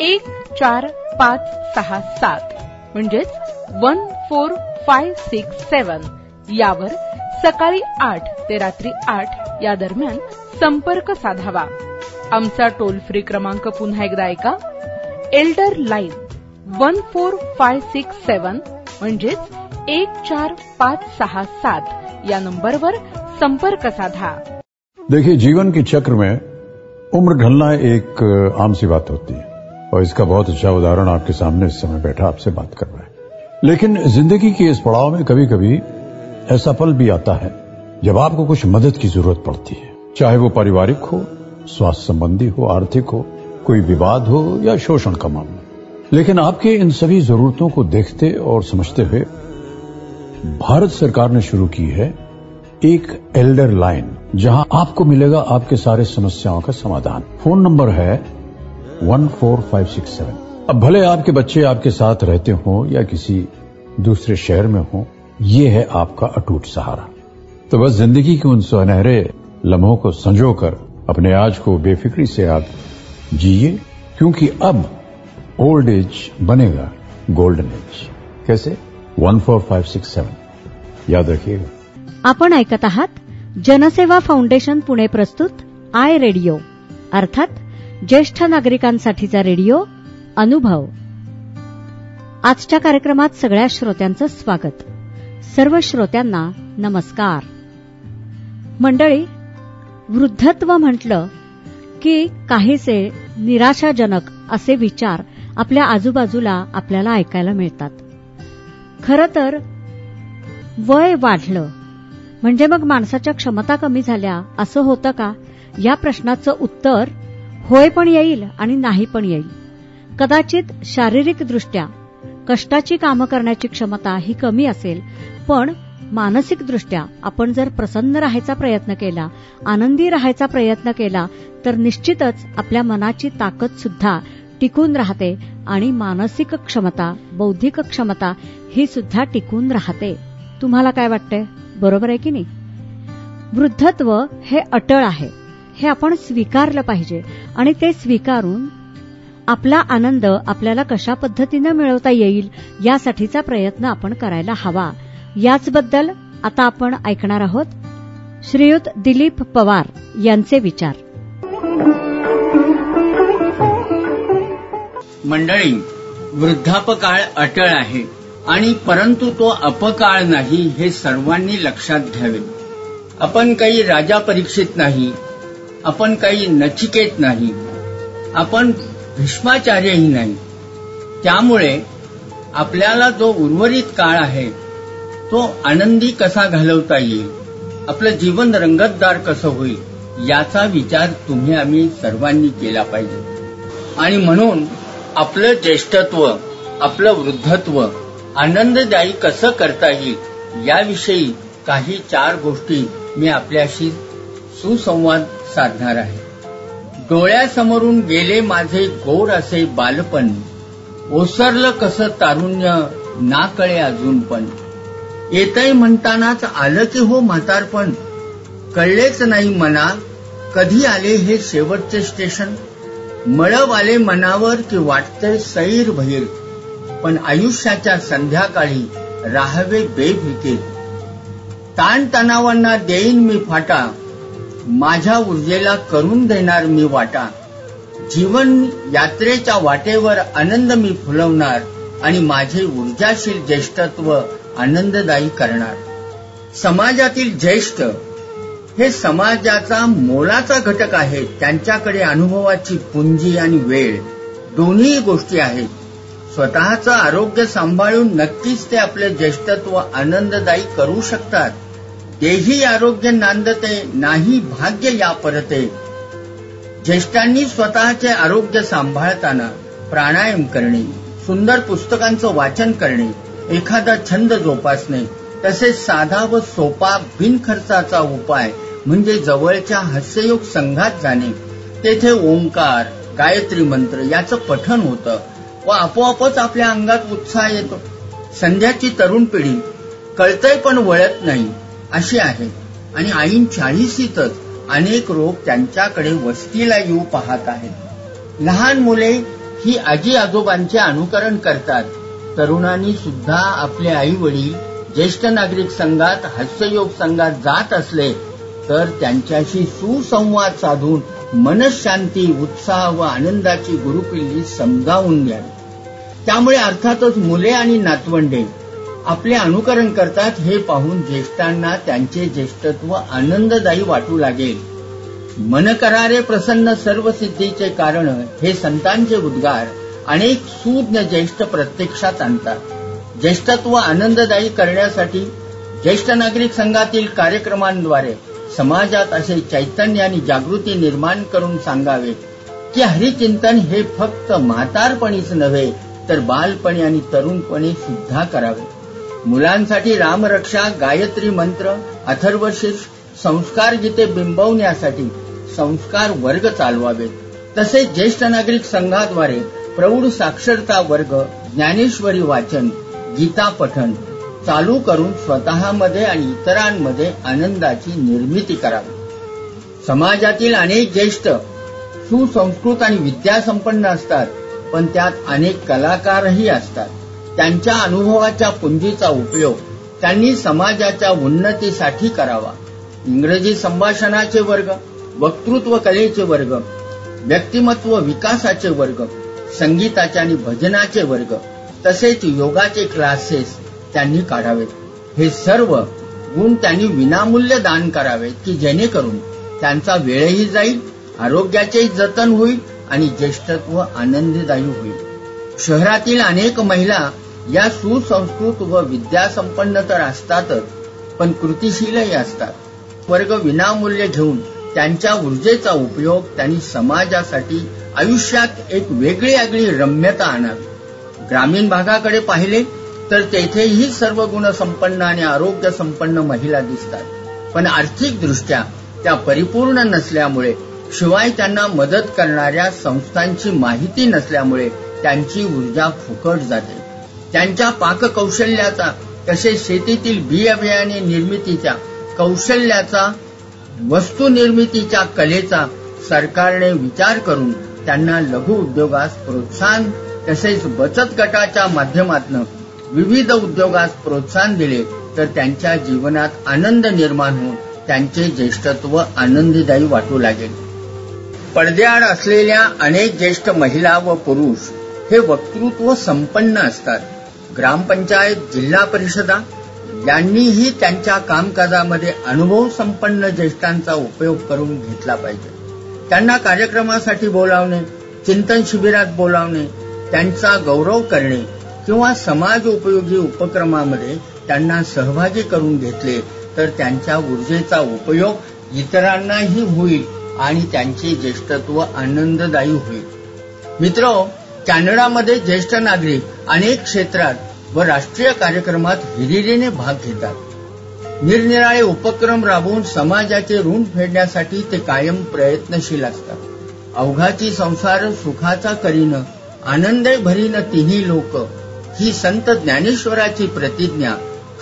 एक चार पाच सहा सात म्हणजेच one four five six seven यावर सकाळी आठ ते रात्री आठ या दरम्यान संपर्क साधावा. आमचा टोल फ्री क्रमांक पुन्हा एकदा ऐका. Elder line one four five six seven म्हणजेच एक चार पाच सहा सात या नंबरवर संपर्क साधा. देखिए जीवन के चक्र में उम्र ढलना एक आम सी बात होती है। और इसका बहुत अच्छा उदाहरण आपके सामने इस समय बैठा आपसे बात कर रहा है। लेकिन ज़िंदगी के इस पड़ाव में कभी कभी ऐसा पल भी आता है, जब आपको कुछ मदद की ज़रूरत पड़ती है। चाहे वो पारिवारिक हो, स्वास्थ्य संबंधी हो, आर्थिक हो, कोई विवाद हो या शोषण का मामला। लेकिन आपके इन सभी जरूरतों को देखते और समझते हुए भारत सरकार ने शुरू की है एक एल्डर लाइन, जहाँ आपको मिलेगा आपके सारे समस्याओं का समाधान। फ़ोन नंबर है one four five six seven अब भले आपके बच्चे आपके साथ रहते हों या किसी दूसरे शहर में हों ये है आपका अटूट सहारा। तो बस ज़िंदगी के उन सुनहरे लम्हों को संजोकर अपने आज को बेफिक्री से आप जिए क्योंकि अब ओल्ड एज बनेगा गोल्डन एज कैसे? One four five six seven याद रखिएगा। आपण ऐकत आहात जनसेवा फाउंडेशन पुणे प्रस्तुत आय रेडिओ अर्थात ज्येष्ठ नागरिकांसाठीचा रेडिओ अनुभव. आजच्या कार्यक्रमात सगळ्या श्रोत्यांचं स्वागत. सर्व श्रोत्यांना नमस्कार. मंडळी वृद्धत्व म्हटलं की काहीसे निराशाजनक असे विचार आपल्या आजूबाजूला आपल्याला ऐकायला मिळतात. खरं तर वय वाढलं. म्हणजे मग माणसाच्या क्षमता कमी झाल्या असं होतं का? या प्रश्नाचं उत्तर होय पण येईल आणि नाही पण येईल. कदाचित शारीरिकदृष्ट्या कष्टाची कामं करण्याची क्षमता ही कमी असेल पण मानसिकदृष्ट्या आपण जर प्रसन्न राहायचा प्रयत्न केला आनंदी राहायचा प्रयत्न केला तर निश्चितच आपल्या मनाची ताकद सुद्धा टिकून राहते आणि मानसिक क्षमता बौद्धिक क्षमता ही सुद्धा टिकून राहते. तुम्हाला काय वाटतंय? बरोबर आहे की नाही? वृद्धत्व हे अटळ आहे. हे आपण स्वीकारलं पाहिजे. आणि ते स्वीकारून आपला आनंद आपल्याला कशा पद्धतीनं मिळवता येईल यासाठीचा प्रयत्न आपण करायला हवा. याचबद्दल आता आपण ऐकणार आहोत श्रीयुत दिलीप पवार यांचे विचार. मंडळी वृद्धापकाळ अटळ आहे आणि परंतु तो अपकाळ नाही हे सर्वांनी लक्षात घ्यावे. आपण काही राजा परीक्षित नाही आपण काही नचिकेत नाही. आपण भीष्माचार्यही नाही. त्यामुळे आपल्याला जो उर्वरित काळ आहे तो आनंदी कसा घालवता येईल? आपलं जीवन रंगतदार कसं होईल? याचा विचार तुम्ही आम्ही सर्वांनी केला पाहिजे. आणि म्हणून आपलं ज्येष्ठत्व आपलं वृद्धत्व आनंददायी कसं करता येईल याविषयी काही चार गोष्टी मी आपल्याशी सुसंवाद साधणार आहे. डोळ्यासमोरून गेले माझे गोर असे बालपण ओसरलं कसं तारुण्य ना कळे अजून पण. येतय म्हणतानाच आलं की हो म्हातारपण. कळलेच नाही मना कधी आले हे शेवटचे स्टेशन. मळब आले मनावर की वाटतंय सैर भैर पण आयुष्याच्या संध्याकाळी राहावे बेफिकीर ताणतणावांना देईन मी फाटा. माझ्या ऊर्जेला करून देणार मी वाटा. जीवन यात्रेच्या वाटेवर आनंद मी फुलवणार आणि माझे ऊर्जाशील ज्येष्ठत्व आनंददायी करणार. समाजातील ज्येष्ठ हे समाजाचा मोलाचा घटक आहे त्यांच्याकडे अनुभवाची पुंजी आणि वेळ दोन्ही गोष्टी आहेत. स्वतःचं आरोग्य सांभाळून नक्कीच ते आपले ज्येष्ठत्व आनंददायी करू शकतात. देही आरोग्य नांदते नाही भाग्य या परते ज्येष्ठांनी स्वतःचे आरोग्य सांभाळताना प्राणायाम करणे सुंदर पुस्तकांचं वाचन करणे एखादा छंद जोपासणे तसेच साधा व सोपा बिनखर्चाचा उपाय म्हणजे जवळच्या हास्ययोग संघात जाणे तेथे ओंकार गायत्री मंत्र याचं पठन होतं व आपोआपच आपल्या अंगात उत्साह येतो. संध्याची तरुण पिढी कळतय पण वळत नाही. अशी आहे. आणि आईन चाळीसीतच अनेक रोग त्यांच्याकडे वस्तीला येऊ पाहत आहेत. लहान मुले ही आजी आजोबांचे अनुकरण करतात. तरुणांनी सुद्धा आपले आई वडील ज्येष्ठ नागरिक संघात हास्ययोग संघात जात असले तर त्यांच्याशी सुसंवाद साधून मनशांती उत्साह व आनंदाची गुरुकिल्ली समजावून द्यावी त्यामुळे अर्थातच मुले आणि नातवंडे आपले अनुकरण करतात हे पाहून ज्येष्ठांना त्यांचे ज्येष्ठत्व आनंददायी वाटू लागेल. मन करारे प्रसन्न सर्व सिद्धीचे कारण हे संतांचे उद्गार अनेक सुज्ञ ज्येष्ठ प्रत्यक्षात आणतात. ज्येष्ठत्व आनंददायी करण्यासाठी ज्येष्ठ नागरिक संघातील कार्यक्रमांद्वारे समाजात असे चैतन्य आणि जागृती निर्माण करून सांगावे की हरिचिंतन हे फक्त म्हातारपणीच नव्हे तर बालपणी आणि तरुणपणी सुद्धा करावे. मुलांसाठी रामरक्षा गायत्री मंत्र अथर्वशीर्ष संस्कार गीते बिंबवण्यासाठी संस्कार वर्ग चालवावेत. तसेच ज्येष्ठ नागरिक संघाद्वारे प्रौढ साक्षरता वर्ग ज्ञानेश्वरी वाचन गीता पठण चालू करून स्वतःमध्ये आणि इतरांमध्ये आनंदाची निर्मिती करावी. समाजातील अनेक ज्येष्ठ सुसंस्कृत आणि विद्यासंपन्न असतात पण त्यात अनेक कलाकारही असतात. त्यांच्या अनुभवाच्या पुंजीचा उपयोग त्यांनी समाजाच्या उन्नतीसाठी करावा. इंग्रजी संभाषणाचे वर्ग वक्तृत्व कलेचे वर्ग व्यक्तिमत्व विकासाचे वर्ग संगीताचे आणि भजनाचे वर्ग तसेच योगाचे क्लासेस त्यांनी काढावेत. हे सर्व गुण त्यांनी विनामूल्य दान करावेत की जेणेकरून त्यांचा वेळही जाईल आरोग्याचेही जतन होईल आणि ज्येष्ठत्व आनंददायी होईल. शहरातील अनेक महिला या सुसंस्कृत व विद्यासंपन्न तर असतातच पण कृतीशीलही असतात. वर्ग विनामूल्य घेऊन त्यांच्या ऊर्जेचा उपयोग त्यांनी समाजासाठी आयुष्यात एक वेगळी आगळी रम्यता आणावी ग्रामीण भागाकडे पाहिले तर तेथेही सर्व गुण संपन्न आणि आरोग्य संपन्न महिला दिसतात. पण आर्थिक दृष्ट्या त्या परिपूर्ण नसल्यामुळे शिवाय त्यांना मदत करणाऱ्या संस्थांची माहिती नसल्यामुळे त्यांची ऊर्जा फुकट जाते. त्यांच्या पाककौशल्याचा तसेच शेतीतील बियाबियाणे निर्मितीच्या कौशल्याचा वस्तू निर्मितीच्या कलेचा सरकारने विचार करून त्यांना लघु उद्योगास प्रोत्साहन तसेच बचत गटाच्या माध्यमातून विविध उद्योगास प्रोत्साहन दिले तर त्यांच्या जीवनात आनंद निर्माण होऊन त्यांचे ज्येष्ठत्व आनंदीदायी वाटू लागेल. पडद्याआड असलेल्या अनेक ज्येष्ठ महिला व पुरुष हे वक्तृत्व संपन्न असतात. ग्रामपंचायत जिल्हा परिषदा यांनीही त्यांच्या कामकाजामध्ये अनुभव संपन्न ज्येष्ठांचा उपयोग करून घेतला पाहिजे. त्यांना कार्यक्रमासाठी बोलावणे चिंतन शिबिरात बोलावणे त्यांचा गौरव करणे किंवा समाज उपयोगी उपक्रमामध्ये त्यांना सहभागी करून घेतले तर त्यांच्या ऊर्जेचा उपयोग इतरांनाही होईल आणि त्यांचे ज्येष्ठत्व आनंददायी होईल. मित्र कॅनडामध्ये ज्येष्ठ नागरिक अनेक क्षेत्रात व राष्ट्रीय कार्यक्रमात हिरिरीने भाग घेतात. निरनिराळे उपक्रम राबवून समाजाचे ऋण फेडण्यासाठी ते कायम प्रयत्नशील असतात. अवघाची संसार सुखाचा करीन आनंदे भरीन तिन्ही लोक ही संत ज्ञानेश्वराची प्रतिज्ञा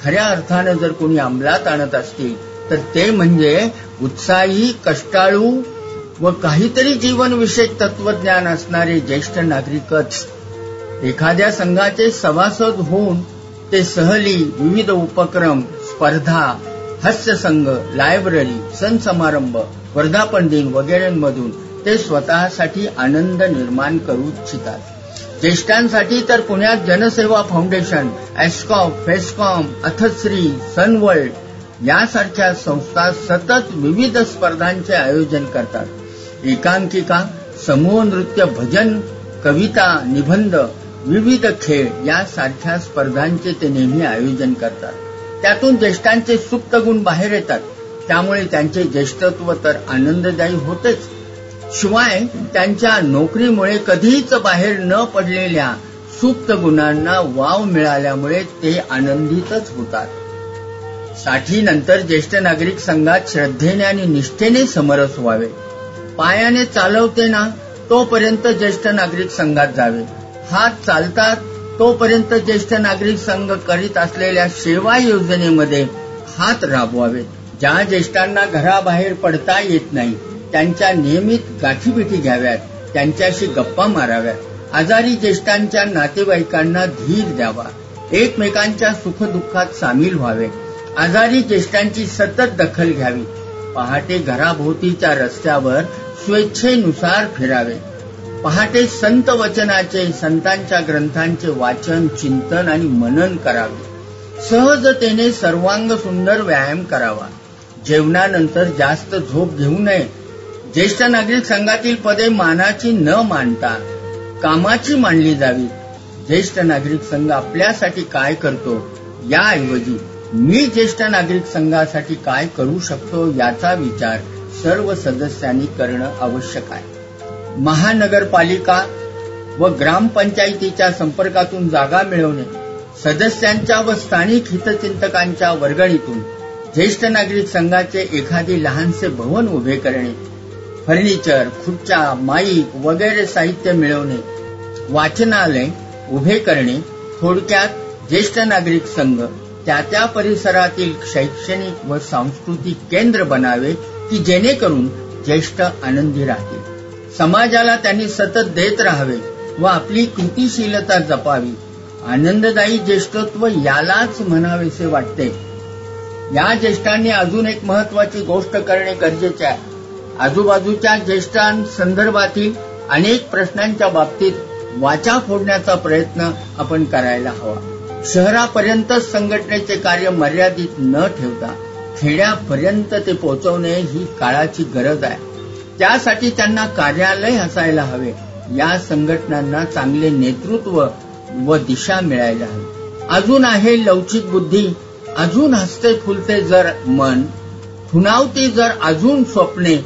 खऱ्या अर्थानं जर कोणी अंमलात आणत असतील तर ते म्हणजे उत्साही कष्टाळू व काहीतरी जीवनविषयक तत्वज्ञान असणारे ज्येष्ठ नागरिकच. एखाद्या संघाचे सभासद होऊन ते सहली विविध उपक्रम स्पर्धा हास्य संघ लायब्ररी सण समारंभ वर्धापन दिन वगैरेमधून ते स्वतःसाठी आनंद निर्माण करू इच्छितात. ज्येष्ठांसाठी तर पुण्यात जनसेवा फाउंडेशन एस्कॉम फेस्कॉम अथश्री सनवर्ल्ड यासारख्या संस्था सतत विविध स्पर्धांचे आयोजन करतात. एकांकिका समूह नृत्य भजन कविता निबंध विविध खेळ यासारख्या स्पर्धांचे ते नेहमी आयोजन करतात. त्यातून ज्येष्ठांचे सुप्त गुण बाहेर येतात. त्यामुळे त्यांचे ज्येष्ठत्व तर आनंददायी होतेच. शिवाय त्यांच्या नोकरीमुळे कधीच बाहेर न पडलेल्या सुप्त गुणांना वाव मिळाल्यामुळे ते आनंदितच होतात. साठी नंतर ज्येष्ठ नागरिक संघात श्रद्धेने आणि निष्ठेने समरस व्हावे. पायाने चालवते ना तोपर्यंत ज्येष्ठ नागरिक संघात जावे. हात चालतात तोपर्यंत ज्येष्ठ नागरिक संघ करीत असलेल्या सेवा योजनेमध्ये हात राबवावेत ज्या ज्येष्ठांना घराबाहेर पडता येत नाही त्यांच्या नियमित गाठीबिठी घ्याव्यात त्यांच्याशी गप्पा माराव्यात. आजारी ज्येष्ठांच्या नातेवाईकांना धीर द्यावा. एकमेकांच्या सुखदुःखात सामील व्हावे. आजारी ज्येष्ठांची सतत दखल घ्यावी. पहाटे घराभोवतीच्या रस्त्यावर स्वेच्छेनुसार फिरावे. पहाटे संत वचनाचे संतांच्या ग्रंथांचे वाचन चिंतन आणि मनन करावे. सहजतेने सर्वांग सुंदर व्यायाम करावा. जेवणानंतर जास्त झोप घेऊ नये. ज्येष्ठ नागरिक संघातील पदे मानाची न मांडता कामाची मांडली जावी. ज्येष्ठ नागरिक संघ आपल्यासाठी काय करतो याऐवजी मी ज्येष्ठ नागरिक संघासाठी काय करू शकतो याचा विचार सर्व सदस्यांनी करणं आवश्यक आहे. महानगरपालिका व ग्रामपंचायतीच्या संपर्कातून जागा मिळवणे सदस्यांच्या व स्थानिक हितचिंतकांच्या वर्गणीतून ज्येष्ठ नागरिक संघाचे एखादे लहानसे भवन उभे करणे फर्निचर खुर्च्या माईक वगैरे साहित्य मिळवणे वाचनालय उभे करणे थोडक्यात ज्येष्ठ नागरिक संघ त्या त्या परिसरातील शैक्षणिक व सांस्कृतिक केंद्र बनावे की जेणेकरून ज्येष्ठ आनंदी राहतील. समाजाला त्यांनी सतत देत राहावे व आपली कृतीशीलता जपावी. आनंददायी ज्येष्ठत्व यालाच म्हणावेसे वाटते. या ज्येष्ठांनी अजून एक महत्वाची गोष्ट करणे गरजेचे आहे. आजूबाजूच्या ज्येष्ठांसंदर्भातील अनेक प्रश्नांच्या बाबतीत वाचा फोडण्याचा प्रयत्न आपण करायला हवा. शहरापर्यंत संघटनेचे कार्य मर्यादित न ठेवता खेड्यापर्यंत ते पोहोचवणे ही काळाची गरज आहे. त्यासाठी त्यांना कार्यालय असायला हवे. या संघटनांना चांगले नेतृत्व व दिशा मिळायला हवी. अजून आहे लवचिक बुद्धी. अजून हसते फुलते जर मन खुणावती जर अजून स्वप्ने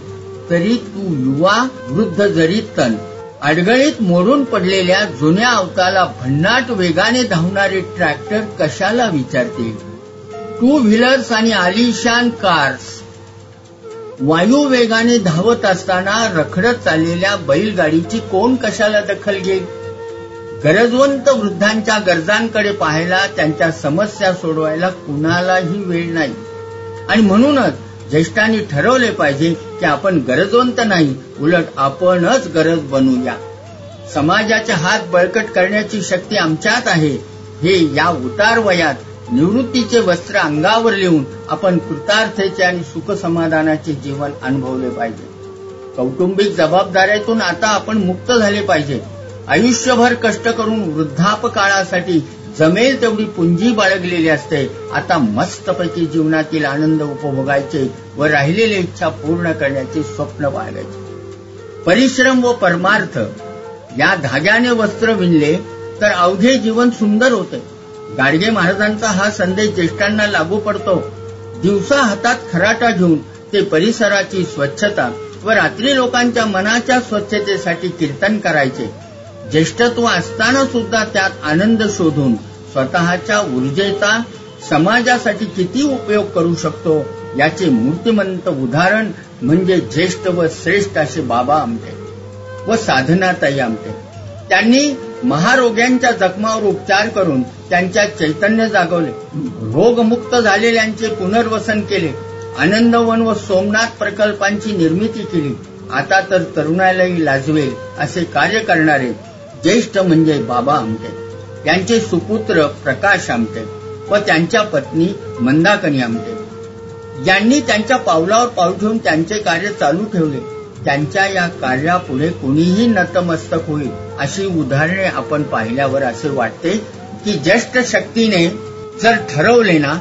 तरी तू युवा वृद्ध जरी तन अडगळीत मोडून पडलेल्या जुन्या अवताला भन्नाट वेगाने धावणारे ट्रॅक्टर कशाला विचारतील? टू व्हीलर्स आणि आलिशान कार्स वायू वेगाने धावत असताना रखडत चाललेल्या बैलगाडीची कोण कशाला दखल घेईल? गरजवंत वृद्धांच्या गरजांकडे पाहायला त्यांच्या समस्या सोडवायला कुणालाही वेळ नाही. आणि म्हणूनच ज्येष्ठांनी ठरवले पाहिजे की आपण गरजवंत नाही उलट आपणच गरज बनूया. समाजाचे हात बळकट करण्याची शक्ती आमच्यात आहे. हे या उतार वयात निवृत्तीचे वस्त्र अंगावर लिहून आपण कृतार्थेचे आणि सुखसमाधानाचे जीवन अनुभवले पाहिजे. कौटुंबिक जबाबदाऱ्यातून आता आपण मुक्त झाले पाहिजे. आयुष्यभर कष्ट करून वृद्धापकाळासाठी जमेल तेवढी पुंजी बाळगलेली असते. आता मस्तपैकी जीवनातील आनंद उपभोगायचे व राहिलेली इच्छा पूर्ण करण्याचे स्वप्न बाळगायचे. परिश्रम व परमार्थ या धाग्याने वस्त्र विणले तर अवघे जीवन सुंदर होते. गाडगे महाराजांचा हा संदेश ज्येष्ठांना लागू पडतो. दिवसा हातात खराटा घेऊन ते परिसराची स्वच्छता व रात्री लोकांच्या मनाच्या स्वच्छतेसाठी कीर्तन करायचे. ज्येष्ठत्व असताना सुद्धा त्यात आनंद शोधून स्वतःच्या ऊर्जेचा समाजासाठी किती उपयोग करू शकतो याचे मूर्तिमंत उदाहरण म्हणजे ज्येष्ठ व श्रेष्ठ असे बाबा आमटे व साधनाताई आमटे. त्यांनी महारोग्यांच्या जखमावर उपचार करून त्यांच्या चैतन्य जागवले. रोगमुक्त झालेल्यांचे पुनर्वसन केले. आनंदवन व सोमनाथ प्रकल्पांची निर्मिती केली. आता तर तरुणालाही लाजवेल असे कार्य करणारे ज्येष्ठ म्हणजे बाबा आमटे. त्यांचे सुपुत्र प्रकाश आमटे व त्यांच्या पत्नी मंदाकनी आमटे. यांनी त्यांच्या पावलावर पाऊल ठेवून त्यांचे कार्य चालू ठेवले. त्यांच्या या कार्यापुढे कोणीही नतमस्तक होईल अशी उदाहरणे आपण पाहिल्यावर असे वाटते की ज्येष्ठ शक्तीने जर ठरवले ना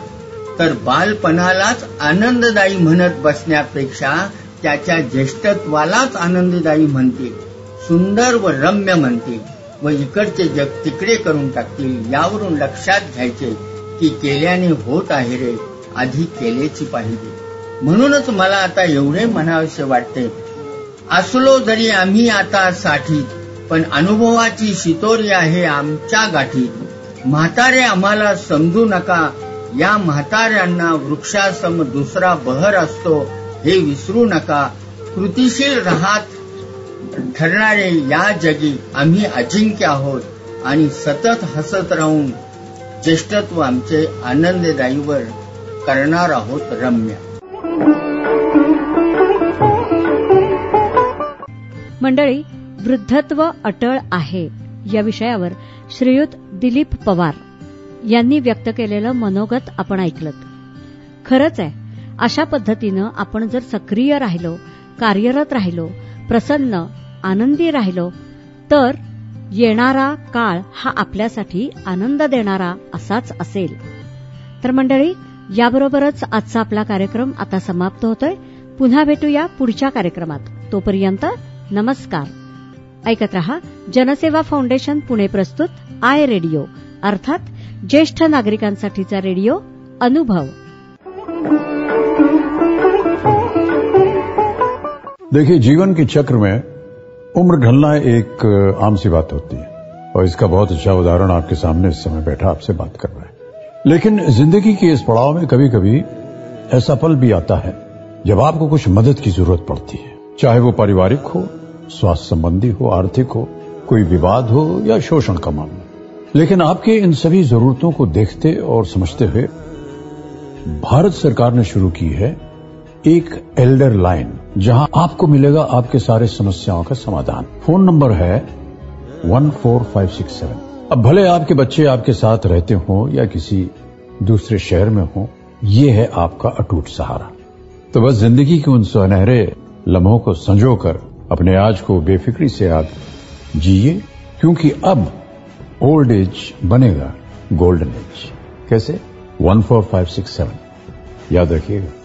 तर बालपणालाच आनंददायी म्हणत बसण्यापेक्षा त्याच्या ज्येष्ठत्वालाच आनंददायी म्हणतील सुंदर व रम्य म्हणतील. व इकडचे जग तिकडे करून टाकतील यावरून लक्षात घ्यायचे की केल्याने होत आहे रे आधी केलेची पाहिजे. म्हणूनच मला आता एवढे म्हणावेसे वाटते. असलो जरी आम्ही आता साठीत पण अनुभवाची शितोरी आहे आमच्या गाठीत म्हातारे आम्हाला समजू नका या म्हाताऱ्यांना वृक्षासम दुसरा बहर असतो हे विसरू नका. कृतिशील राहत ठरणारे या जगी आम्ही अजिंक्य आहोत आणि सतत हसत राहून ज्येष्ठत्व आमचे आनंददायीवर करणार आहोत रम्य. मंडळी वृद्धत्व अटळ आहे. या विषयावर श्रीयुत दिलीप पवार यांनी व्यक्त केलेलं मनोगत आपण ऐकलं खरंच आहे अशा पद्धतीनं आपण जर सक्रिय राहिलो कार्यरत राहिलो प्रसन्न आनंदी राहिलो तर येणारा काळ हा आपल्यासाठी आनंद देणारा असाच असेल. तर मंडळी याबरोबरच आजचा आपला कार्यक्रम आता समाप्त होतोय. पुन्हा भेटूया पुढच्या कार्यक्रमात. तोपर्यंत नमस्कार. ऐकत रहा जनसेवा फाउंडेशन पुणे प्रस्तुत आय रेडिओ अर्थात ज्येष्ठ नागरिकांसाठीचा रेडिओ अनुभव. देखिए जीवन के चक्र में उम्र ढलना एक आम सी बात होती है। और इसका बहुत अच्छा उदाहरण आपके सामने इस समय बैठा आपसे बात कर रहा है। लेकिन ज़िंदगी के इस पड़ाव में कभी कभी ऐसा पल भी आता है, जब आपको कुछ मदद की ज़रूरत पड़ती है। चाहे वो पारिवारिक हो, स्वास्थ्य संबंधी हो, आर्थिक हो, कोई विवाद हो या शोषण का मामला। लेकिन आपके इन सभी जरूरतों को देखते और समझते हुए, भारत सरकार ने शुरू की है एक एल्डर लाइन। जहाँ आपको मिलेगा आपके सारे समस्याओं का समाधान। फ़ोन नंबर है one four five six seven. अब भले आपके बच्चे आपके साथ रहते हो या किसी दूसरे शहर में हो, ये है आपका अटूट सहारा। तो बस ज़िंदगी के उन सुनहरे लम्हों को संजोकर अपने आज को बेफिक्री से आप जिए, क्योंकि अब ओल्ड एज बनेगा गोल्डन एज। कैसे? One four five six seven. याद रखिएगा।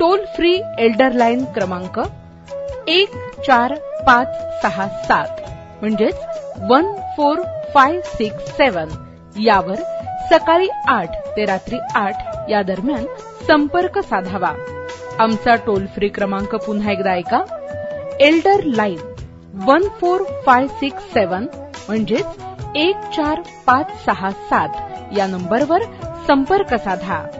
टोल फ्री एल्डर लाईन क्रमांक एक चार पाच सहा सात म्हणजेच one four five six seven. यावर सकाळी आठ ते रात्री आठ या दरम्यान संपर्क साधावा. आमचा टोल फ्री क्रमांक पुन्हा एकदा ऐका. Elder line one four five six seven म्हणजेच एक चार पाच सहा सात या नंबरवर संपर्क साधा.